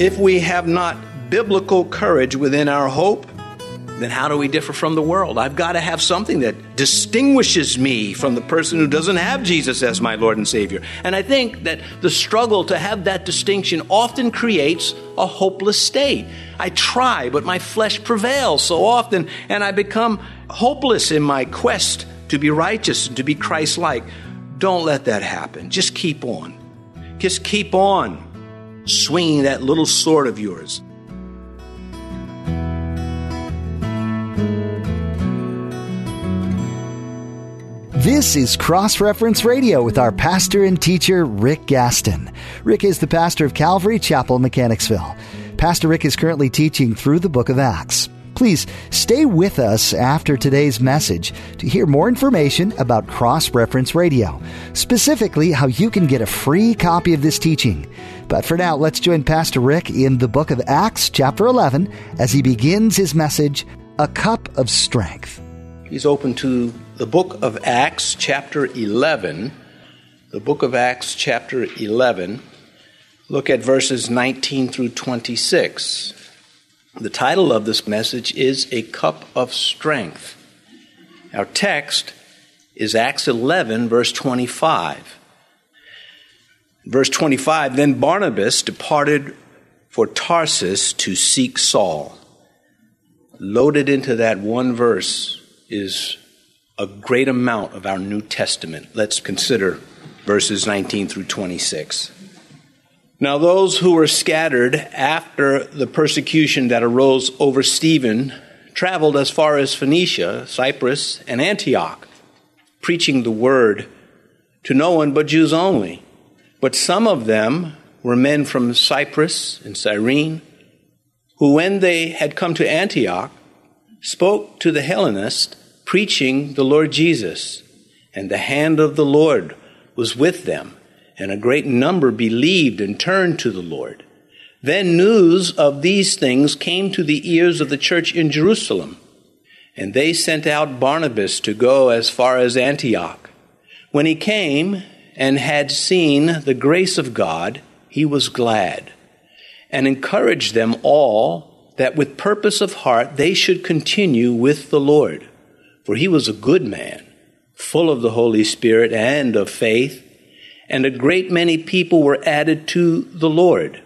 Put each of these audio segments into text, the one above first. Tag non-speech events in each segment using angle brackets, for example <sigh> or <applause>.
If we have not biblical courage within our hope, then how do we differ from the world? I've got to have something that distinguishes me from the person who doesn't have Jesus as my Lord and Savior. And I think that the struggle to have that distinction often creates a hopeless state. I try, but my flesh prevails so often, and I become hopeless in my quest to be righteous and to be Christ like. Don't let that happen. Just keep on. Just keep on swinging that little sword of yours. This is Cross Reference Radio with our pastor and teacher, Rick Gaston. Rick is the pastor of Calvary Chapel, Mechanicsville. Pastor Rick is currently teaching through the book of Acts. Please stay with us after today's message to hear more information about Cross Reference Radio, specifically how you can get a free copy of this teaching. But for now, let's join Pastor Rick in the book of Acts, chapter 11, as he begins his message, A Cup of Strength. He's open to the book of Acts, chapter 11. The book of Acts, chapter 11. Look at verses 19 through 26. The title of this message is A Cup of Strength. Our text is Acts 11, verse 25. Verse 25 Then Barnabas departed for Tarsus to seek Saul. Loaded into that one verse is a great amount of our New Testament. Let's consider verses 19 through 26. Now, those who were scattered after the persecution that arose over Stephen traveled as far as Phoenicia, Cyprus, and Antioch, preaching the word to no one but Jews only. But some of them were men from Cyprus and Cyrene, who, when they had come to Antioch, spoke to the Hellenists, preaching the Lord Jesus. And the hand of the Lord was with them, and a great number believed and turned to the Lord. Then news of these things came to the ears of the church in Jerusalem, and they sent out Barnabas to go as far as Antioch. When he came and had seen the grace of God, he was glad, and encouraged them all that with purpose of heart they should continue with the Lord. For he was a good man, full of the Holy Spirit and of faith, and a great many people were added to the Lord.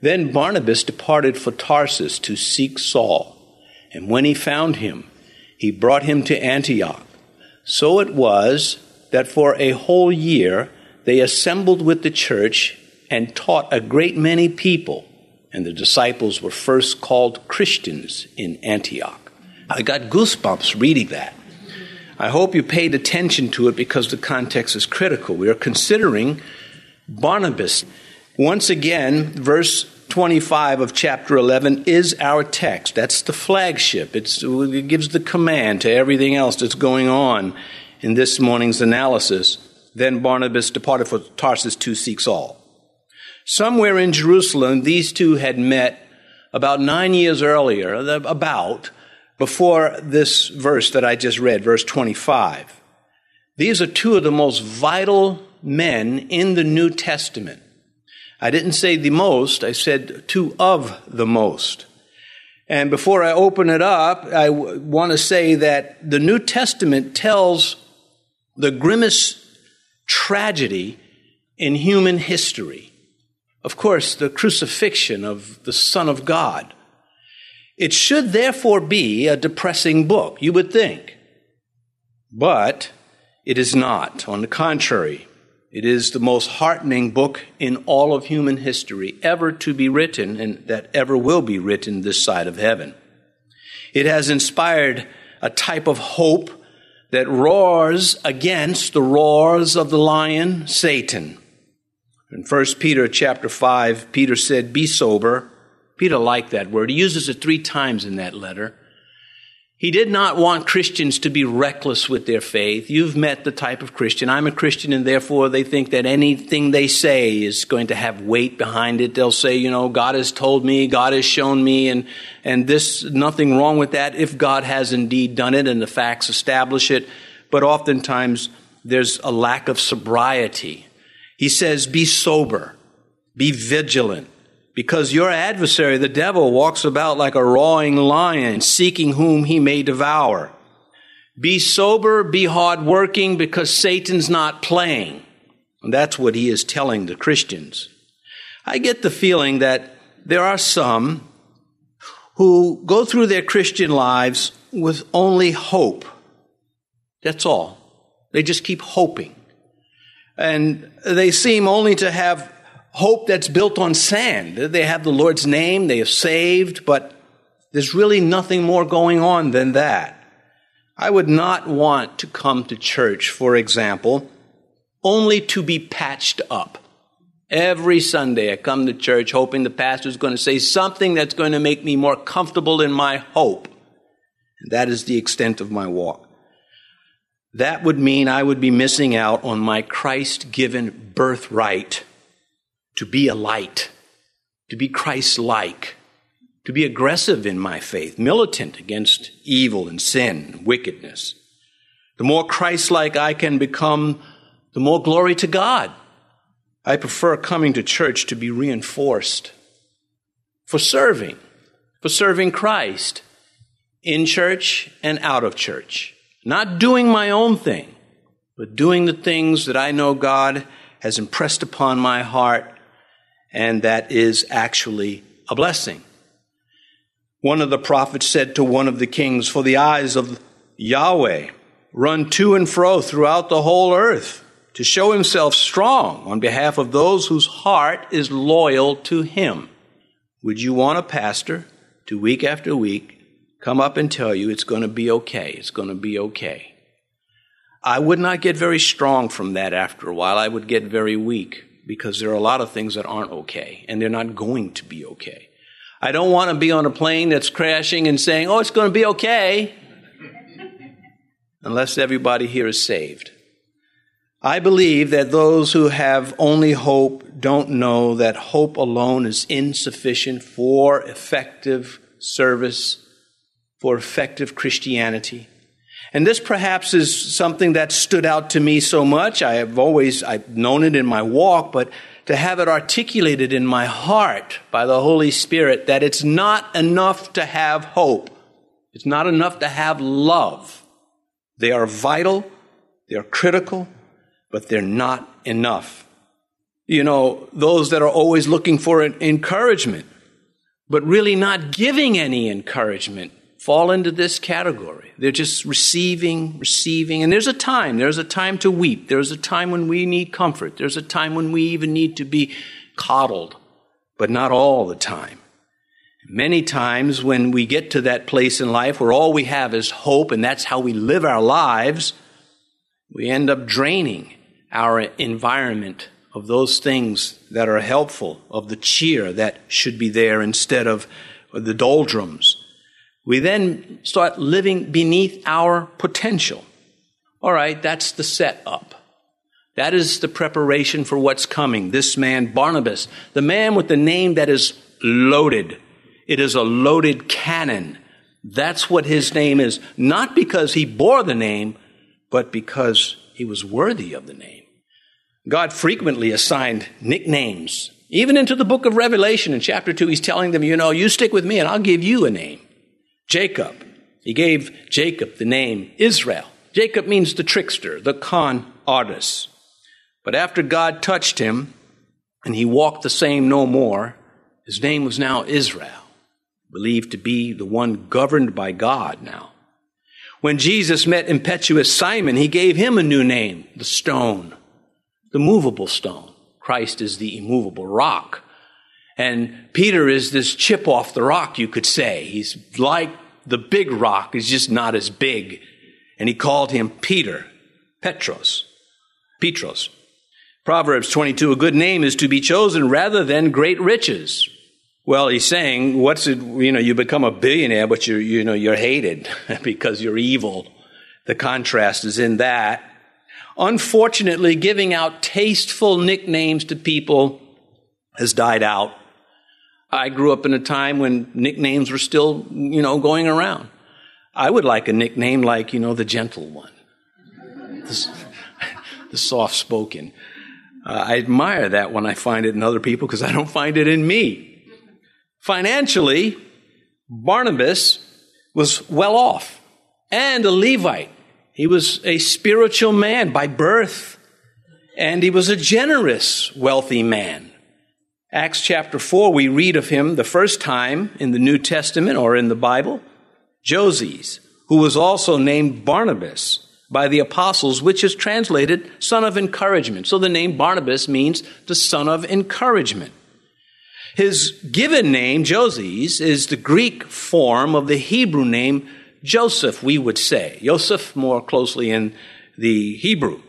Then Barnabas departed for Tarsus to seek Saul, and when he found him, he brought him to Antioch. So it was that for a whole year they assembled with the church and taught a great many people and the disciples were first called Christians in Antioch. I got goosebumps reading that. I hope you paid attention to it because the context is critical. We are considering Barnabas. Once again, verse 25 of chapter 11 is our text. That's the flagship. It's, it gives the command to everything else that's going on in this morning's analysis. Then Barnabas departed for Tarsus to seek Saul. Somewhere in Jerusalem, these two had met about nine years earlier, about, before this verse that I just read, verse 25. These are two of the most vital men in the New Testament. I didn't say the most, I said two of the most. And before I open it up, I w- want to say that the New Testament tells the grimmest tragedy in human history of course, the crucifixion of the Son of God. It should therefore be a depressing book, you would think. But it is not. On the contrary, it is the most heartening book in all of human history ever to be written and that ever will be written this side of heaven. It has inspired a type of hope that roars against the roars of the lion, Satan. In 1 Peter chapter 5, Peter said, Be sober. Peter liked that word. He uses it three times in that letter. He did not want Christians to be reckless with their faith. You've met the type of Christian. I'm a Christian, and therefore they think that anything they say is going to have weight behind it. They'll say, you know, God has told me, God has shown me, and, and this, nothing wrong with that if God has indeed done it and the facts establish it. But oftentimes there's a lack of sobriety he says, Be sober, be vigilant, because your adversary, the devil, walks about like a roaring lion, seeking whom he may devour. Be sober, be hardworking, because Satan's not playing. And that's what he is telling the Christians. I get the feeling that there are some who go through their Christian lives with only hope. That's all. They just keep hoping. And they seem only to have hope that's built on sand. They have the Lord's name, they have saved, but there's really nothing more going on than that. I would not want to come to church, for example, only to be patched up. Every Sunday I come to church hoping the pastor's going to say something that's going to make me more comfortable in my hope. And that is the extent of my walk. That would mean I would be missing out on my Christ given birthright to be a light, to be Christ like, to be aggressive in my faith, militant against evil and sin and wickedness. The more Christ like I can become, the more glory to God. I prefer coming to church to be reinforced for serving, for serving Christ in church and out of church. Not doing my own thing, but doing the things that I know God has impressed upon my heart and that is actually a blessing. One of the prophets said to one of the kings, For the eyes of Yahweh run to and fro throughout the whole earth to show himself strong on behalf of those whose heart is loyal to him. Would you want a pastor to week after week come up and tell you it's going to be okay? It's going to be okay. I would not get very strong from that after a while. I would get very weak because there are a lot of things that aren't okay, and they're not going to be okay. I don't want to be on a plane that's crashing and saying, oh, it's going to be okay, <laughs> unless everybody here is saved. I believe that those who have only hope don't know that hope alone is insufficient for effective service, for effective Christianity. And this perhaps is something that stood out to me so much. I have always, I've known it in my walk, but to have it articulated in my heart by the Holy Spirit that it's not enough to have hope. It's not enough to have love. They are vital, they are critical, but they're not enough. You know, those that are always looking for encouragement, but really not giving any encouragement fall into this category. They're just receiving, receiving. And there's a time. There's a time to weep. There's a time when we need comfort. There's a time when we even need to be coddled, but not all the time. Many times when we get to that place in life where all we have is hope and that's how we live our lives, we end up draining our environment of those things that are helpful, of the cheer that should be there instead of the doldrums. We then start living beneath our potential. All right, that's the setup. That is the preparation for what's coming. This man, Barnabas, the man with the name that is loaded. It is a loaded cannon. That's what his name is. Not because he bore the name, but because he was worthy of the name. God frequently assigned nicknames. Even into the book of Revelation in chapter 2, he's telling them, you know, you stick with me and I'll give you a name. Jacob. He gave Jacob the name Israel. Jacob means the trickster, the con artist. But after God touched him and he walked the same no more, his name was now Israel, believed to be the one governed by God now. When Jesus met impetuous Simon, he gave him a new name, the stone, the movable stone. Christ is the immovable rock. And Peter is this chip off the rock, you could say. He's like the big rock, he's just not as big. And he called him Peter, Petros, Petros. Proverbs 22, a good name is to be chosen rather than great riches. Well, he's saying, what's it, you know, you become a billionaire, but you're, you know, you're hated <laughs> because you're evil. The contrast is in that. Unfortunately, giving out tasteful nicknames to people has died out. I grew up in a time when nicknames were still, you know, going around. I would like a nickname like, you know, the gentle one, the, <laughs> the soft spoken. Uh, I admire that when I find it in other people because I don't find it in me. Financially, Barnabas was well off and a Levite. He was a spiritual man by birth, and he was a generous, wealthy man. Acts chapter 4, we read of him the first time in the New Testament or in the Bible, Joses, who was also named Barnabas by the apostles, which is translated son of encouragement. So the name Barnabas means the son of encouragement. His given name, Joses, is the Greek form of the Hebrew name Joseph, we would say. Joseph more closely in the Hebrew.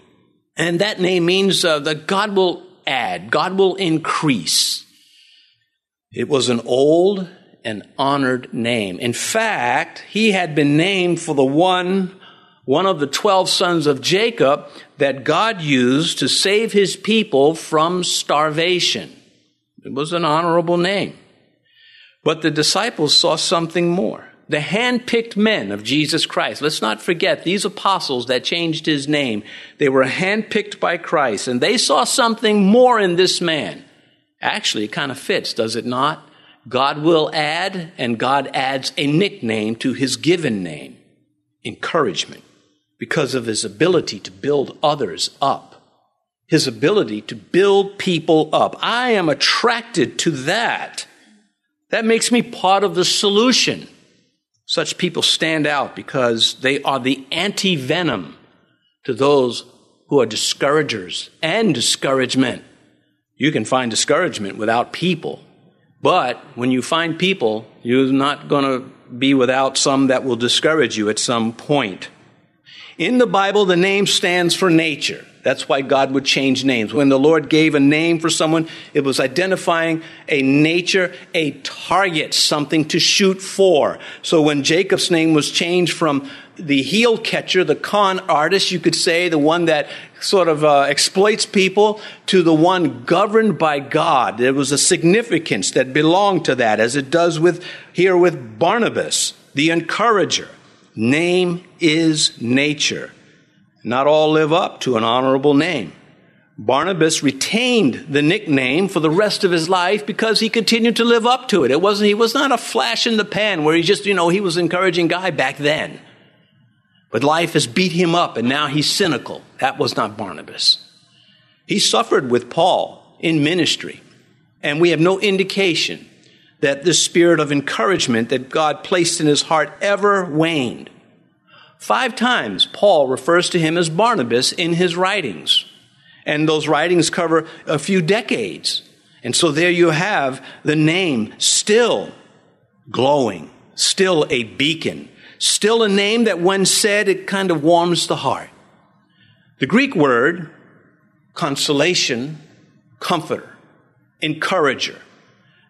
And that name means uh, that God will add, God will increase. It was an old and honored name. In fact, he had been named for the one, one of the 12 sons of Jacob that God used to save his people from starvation. It was an honorable name. But the disciples saw something more the hand-picked men of Jesus Christ. Let's not forget these apostles that changed his name. They were hand-picked by Christ and they saw something more in this man. Actually, it kind of fits, does it not? God will add and God adds a nickname to his given name. Encouragement. Because of his ability to build others up. His ability to build people up. I am attracted to that. That makes me part of the solution. Such people stand out because they are the anti venom to those who are discouragers and discouragement. You can find discouragement without people, but when you find people, you're not going to be without some that will discourage you at some point. In the Bible, the name stands for nature. That's why God would change names. When the Lord gave a name for someone, it was identifying a nature, a target, something to shoot for. So when Jacob's name was changed from the heel catcher, the con artist, you could say, the one that sort of uh, exploits people, to the one governed by God. There was a significance that belonged to that, as it does with here with Barnabas, the encourager. Name is nature. Not all live up to an honorable name. Barnabas retained the nickname for the rest of his life because he continued to live up to it. It wasn't, he was not a flash in the pan where he just, you know, he was an encouraging guy back then. But life has beat him up and now he's cynical. That was not Barnabas. He suffered with Paul in ministry, and we have no indication that the spirit of encouragement that God placed in his heart ever waned. Five times Paul refers to him as Barnabas in his writings. And those writings cover a few decades. And so there you have the name still glowing, still a beacon, still a name that when said, it kind of warms the heart. The Greek word, consolation, comforter, encourager,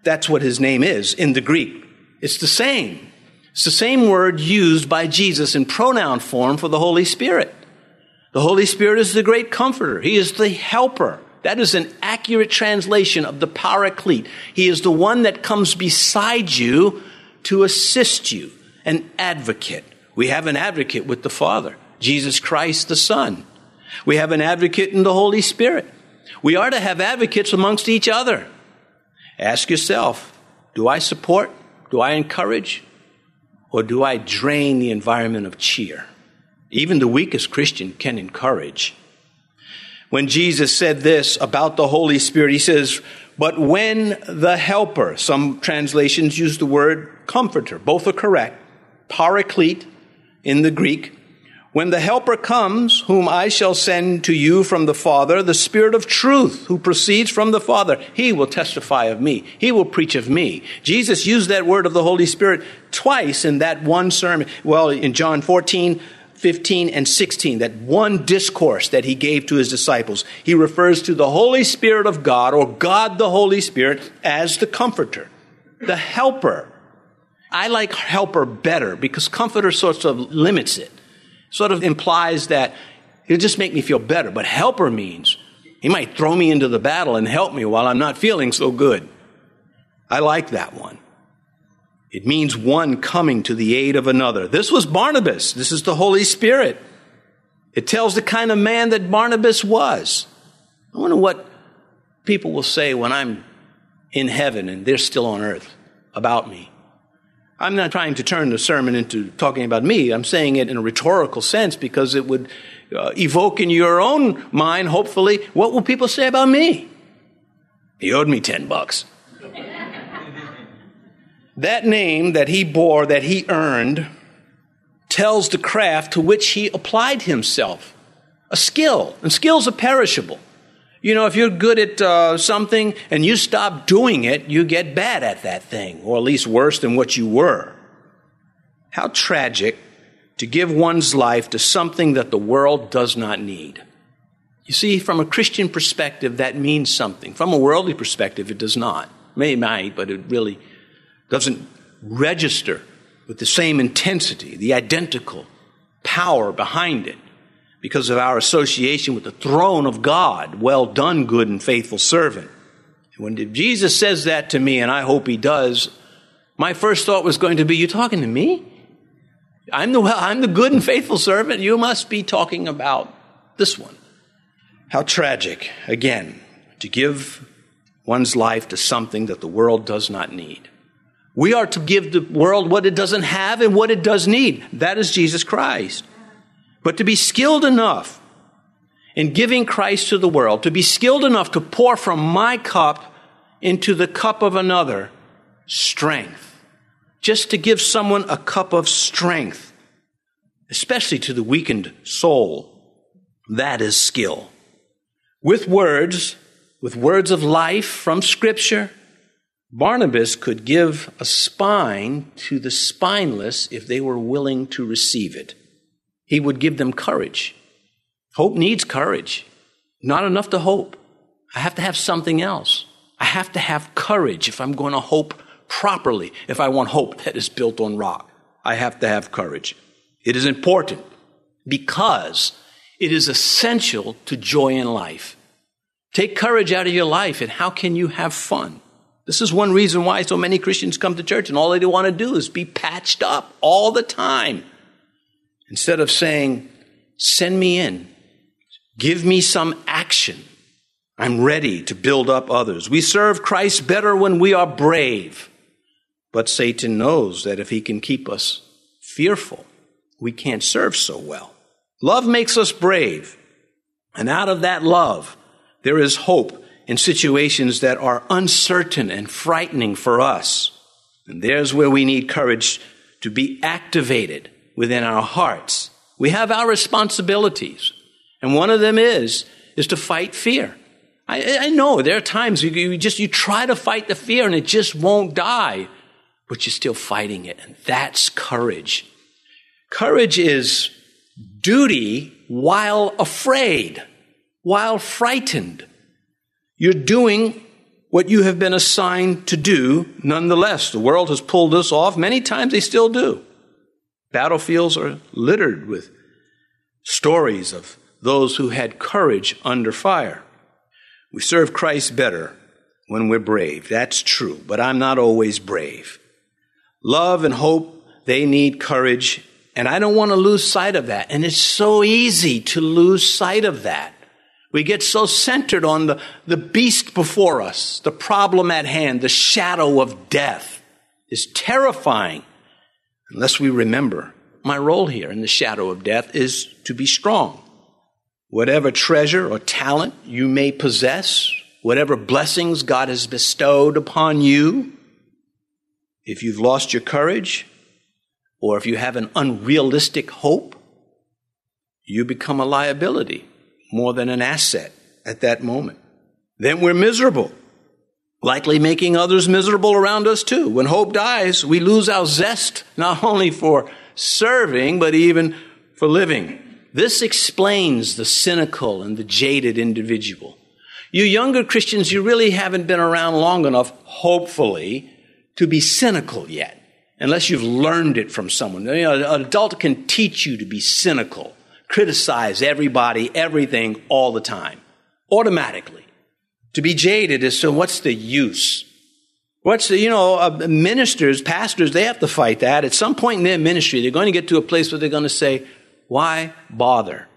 that's what his name is in the Greek. It's the same it's the same word used by Jesus in pronoun form for the Holy Spirit. The Holy Spirit is the great comforter. He is the helper. That is an accurate translation of the paraclete. He is the one that comes beside you to assist you, an advocate. We have an advocate with the Father, Jesus Christ the Son. We have an advocate in the Holy Spirit. We are to have advocates amongst each other. Ask yourself, do I support? Do I encourage? Or do I drain the environment of cheer? Even the weakest Christian can encourage. When Jesus said this about the Holy Spirit, he says, But when the Helper, some translations use the word comforter, both are correct, paraclete in the Greek, when the Helper comes, whom I shall send to you from the Father, the Spirit of truth, who proceeds from the Father, he will testify of me. He will preach of me. Jesus used that word of the Holy Spirit twice in that one sermon. Well, in John 14, 15 and 16, that one discourse that he gave to his disciples, he refers to the Holy Spirit of God, or God the Holy Spirit, as the comforter, the helper. I like helper better because comforter sort of limits it sort of implies that it'll just make me feel better. But helper means he might throw me into the battle and help me while I'm not feeling so good. I like that one. It means one coming to the aid of another. This was Barnabas. This is the Holy Spirit. It tells the kind of man that Barnabas was. I wonder what people will say when I'm in heaven and they're still on earth about me? I'm not trying to turn the sermon into talking about me. I'm saying it in a rhetorical sense because it would uh, evoke in your own mind, hopefully, what will people say about me? He owed me 10 bucks. that name that he bore, that he earned, tells the craft to which he applied himself a skill, and skills are perishable. You know, if you're good at uh, something and you stop doing it, you get bad at that thing, or at least worse than what you were. How tragic to give one's life to something that the world does not need. You see, from a Christian perspective, that means something. From a worldly perspective, it does not. May might, but it really doesn't register with the same intensity, the identical power behind it because of our association with the throne of God. Well done, good and faithful servant. when Jesus says that to me, and I hope he does, my first thought was going to be, You talking to me? I'm the, I'm the good and faithful servant. You must be talking about this one. How tragic, again, to give one's life to something that the world does not need. We are to give the world what it doesn't have and what it does need. That is Jesus Christ. But to be skilled enough in giving Christ to the world, to be skilled enough to pour from my cup into the cup of another, strength. Just to give someone a cup of strength, especially to the weakened soul, that is skill. With words, with words of life from Scripture, Barnabas could give a spine to the spineless if they were willing to receive it. He would give them courage. Hope needs courage. Not enough to hope. I have to have something else. I have to have courage if I'm going to hope properly, if I want hope that is built on rock. I have to have courage. It is important because it is essential to joy in life. Take courage out of your life, and how can you have fun? This is one reason why so many Christians come to church and all they want to do is be patched up all the time. Instead of saying, send me in, give me some action. I'm ready to build up others. We serve Christ better when we are brave. But Satan knows that if he can keep us fearful, we can't serve so well. Love makes us brave. And out of that love, there is hope in situations that are uncertain and frightening for us. And there's where we need courage to be activated within our hearts. We have our responsibilities. And one of them is, is to fight fear. I, I know there are times you, you just, you try to fight the fear and it just won't die, but you're still fighting it. And that's courage. Courage is duty while afraid, while frightened. You're doing what you have been assigned to do nonetheless. The world has pulled us off. Many times they still do. Battlefields are littered with stories of those who had courage under fire. We serve Christ better when we're brave. That's true, but I'm not always brave. Love and hope, they need courage, and I don't want to lose sight of that. And it's so easy to lose sight of that. We get so centered on the, the beast before us, the problem at hand, the shadow of death is terrifying unless we remember my role here in the shadow of death is to be strong. Whatever treasure or talent you may possess, whatever blessings God has bestowed upon you, if you've lost your courage, or if you have an unrealistic hope, you become a liability more than an asset at that moment. Then we're miserable likely making others miserable around us too. When hope dies, we lose our zest not only for serving, but even for living. This explains the cynical and the jaded individual. You younger Christians, you really haven't been around long enough, hopefully, to be cynical yet, unless you've learned it from someone. You know, an adult can teach you to be cynical, criticize everybody, everything, all the time, automatically. To be jaded is so what's the use? What's the, you know, uh, ministers, pastors, they have to fight that. At some point in their ministry, they're going to get to a place where they're going to say, why bother?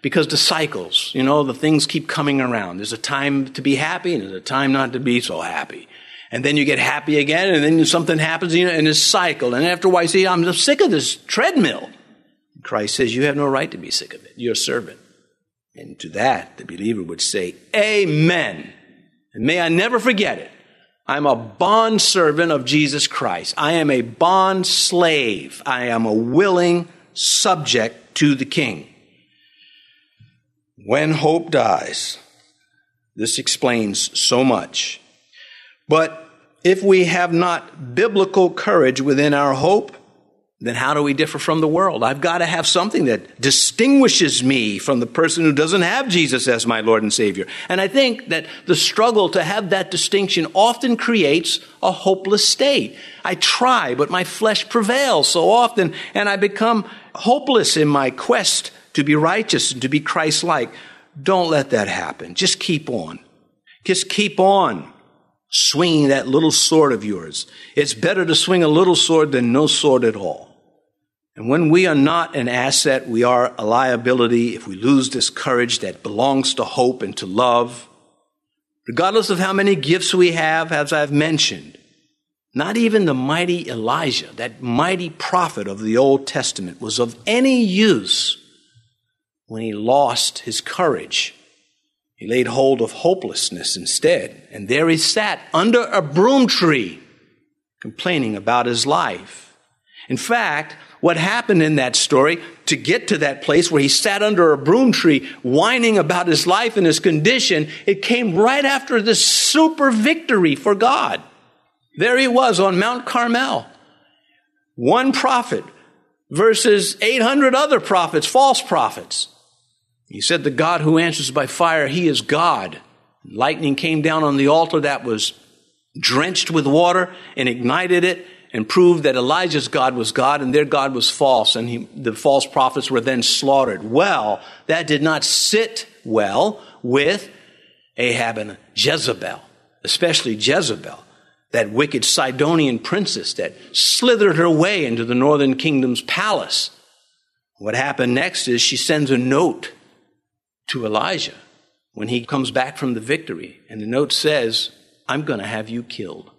Because the cycles, you know, the things keep coming around. There's a time to be happy and there's a time not to be so happy. And then you get happy again, and then something happens, you know, and it's cycle. And after a while, you say, I'm sick of this treadmill. Christ says, You have no right to be sick of it. You're a servant. And to that, the believer would say, Amen. And may I never forget it. I'm a bond servant of Jesus Christ. I am a bond slave. I am a willing subject to the King. When hope dies, this explains so much. But if we have not biblical courage within our hope, then how do we differ from the world? I've got to have something that distinguishes me from the person who doesn't have Jesus as my Lord and Savior. And I think that the struggle to have that distinction often creates a hopeless state. I try, but my flesh prevails so often, and I become hopeless in my quest to be righteous and to be Christ like. Don't let that happen. Just keep on. Just keep on swinging that little sword of yours. It's better to swing a little sword than no sword at all. And when we are not an asset, we are a liability. If we lose this courage that belongs to hope and to love, regardless of how many gifts we have, as I've mentioned, not even the mighty Elijah, that mighty prophet of the Old Testament, was of any use when he lost his courage he laid hold of hopelessness instead, and there he sat under a broom tree, complaining about his life. In fact, what happened in that story to get to that place where he sat under a broom tree whining about his life and his condition, it came right after this super victory for God. There he was on Mount Carmel. One prophet versus 800 other prophets, false prophets. He said, The God who answers by fire, he is God. Lightning came down on the altar that was drenched with water and ignited it and proved that Elijah's God was God and their God was false, and he, the false prophets were then slaughtered. Well, that did not sit well with Ahab and Jezebel, especially Jezebel, that wicked Sidonian princess that slithered her way into the northern kingdom's palace. What happened next is she sends a note to Elijah when he comes back from the victory. And the note says, I'm going to have you killed.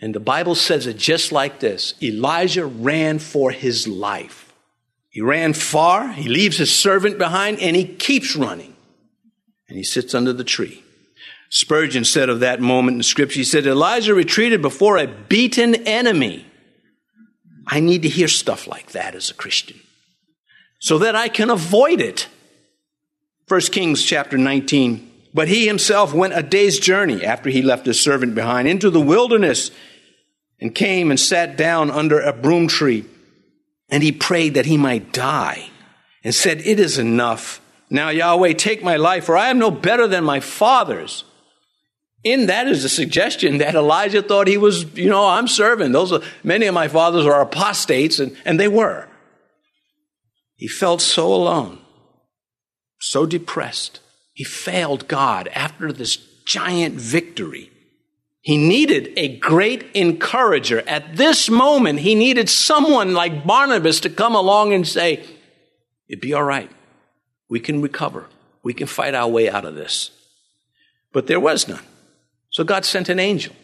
And the Bible says it just like this Elijah ran for his life. He ran far, he leaves his servant behind, and he keeps running. And he sits under the tree. Spurgeon said of that moment in Scripture, he said, Elijah retreated before a beaten enemy. I need to hear stuff like that as a Christian so that I can avoid it. 1 Kings chapter 19. But he himself went a day's journey after he left his servant behind into the wilderness and came and sat down under a broom tree. And he prayed that he might die and said, It is enough. Now, Yahweh, take my life, for I am no better than my fathers. In that is a suggestion that Elijah thought he was, you know, I'm serving. Those are, many of my fathers are apostates, and, and they were. He felt so alone so depressed. He failed God after this giant victory. He needed a great encourager. At this moment, he needed someone like Barnabas to come along and say, It'd be all right. We can recover. We can fight our way out of this. But there was none. So God sent an angel.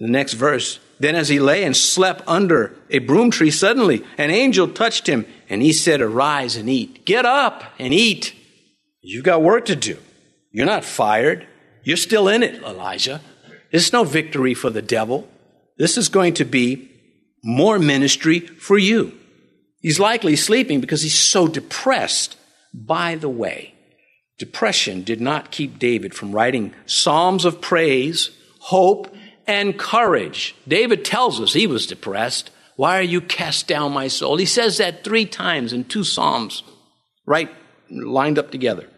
The next verse. Then as he lay and slept under a broom tree, suddenly an angel touched him and he said, Arise and eat. Get up and eat. You've got work to do. You're not fired. You're still in it, Elijah. It's no victory for the devil. This is going to be more ministry for you. He's likely sleeping because he's so depressed. By the way, depression did not keep David from writing psalms of praise, hope, and courage. David tells us he was depressed. Why are you cast down, my soul? He says that three times in two psalms, right lined up together.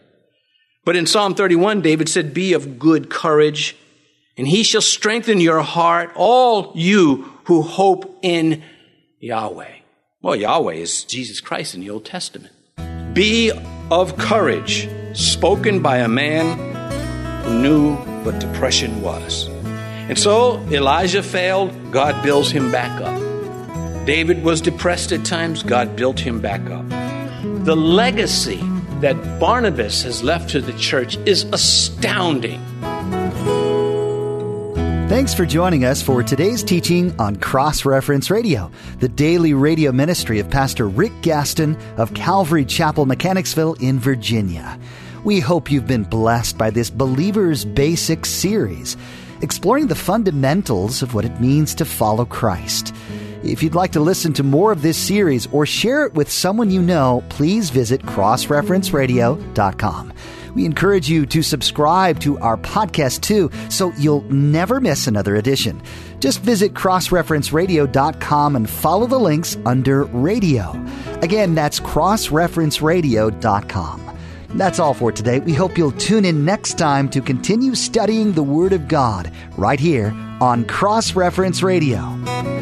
But in Psalm 31, David said, Be of good courage, and he shall strengthen your heart, all you who hope in Yahweh. Well, Yahweh is Jesus Christ in the Old Testament. Be of courage, spoken by a man who knew what depression was. And so Elijah failed, God builds him back up. David was depressed at times, God built him back up. The legacy that Barnabas has left to the church is astounding. Thanks for joining us for today's teaching on Cross Reference Radio, the daily radio ministry of Pastor Rick Gaston of Calvary Chapel, Mechanicsville in Virginia. We hope you've been blessed by this Believer's Basics series, exploring the fundamentals of what it means to follow Christ. If you'd like to listen to more of this series or share it with someone you know, please visit crossreferenceradio.com. We encourage you to subscribe to our podcast too, so you'll never miss another edition. Just visit crossreferenceradio.com and follow the links under radio. Again, that's crossreferenceradio.com. That's all for today. We hope you'll tune in next time to continue studying the Word of God right here on Cross Reference Radio.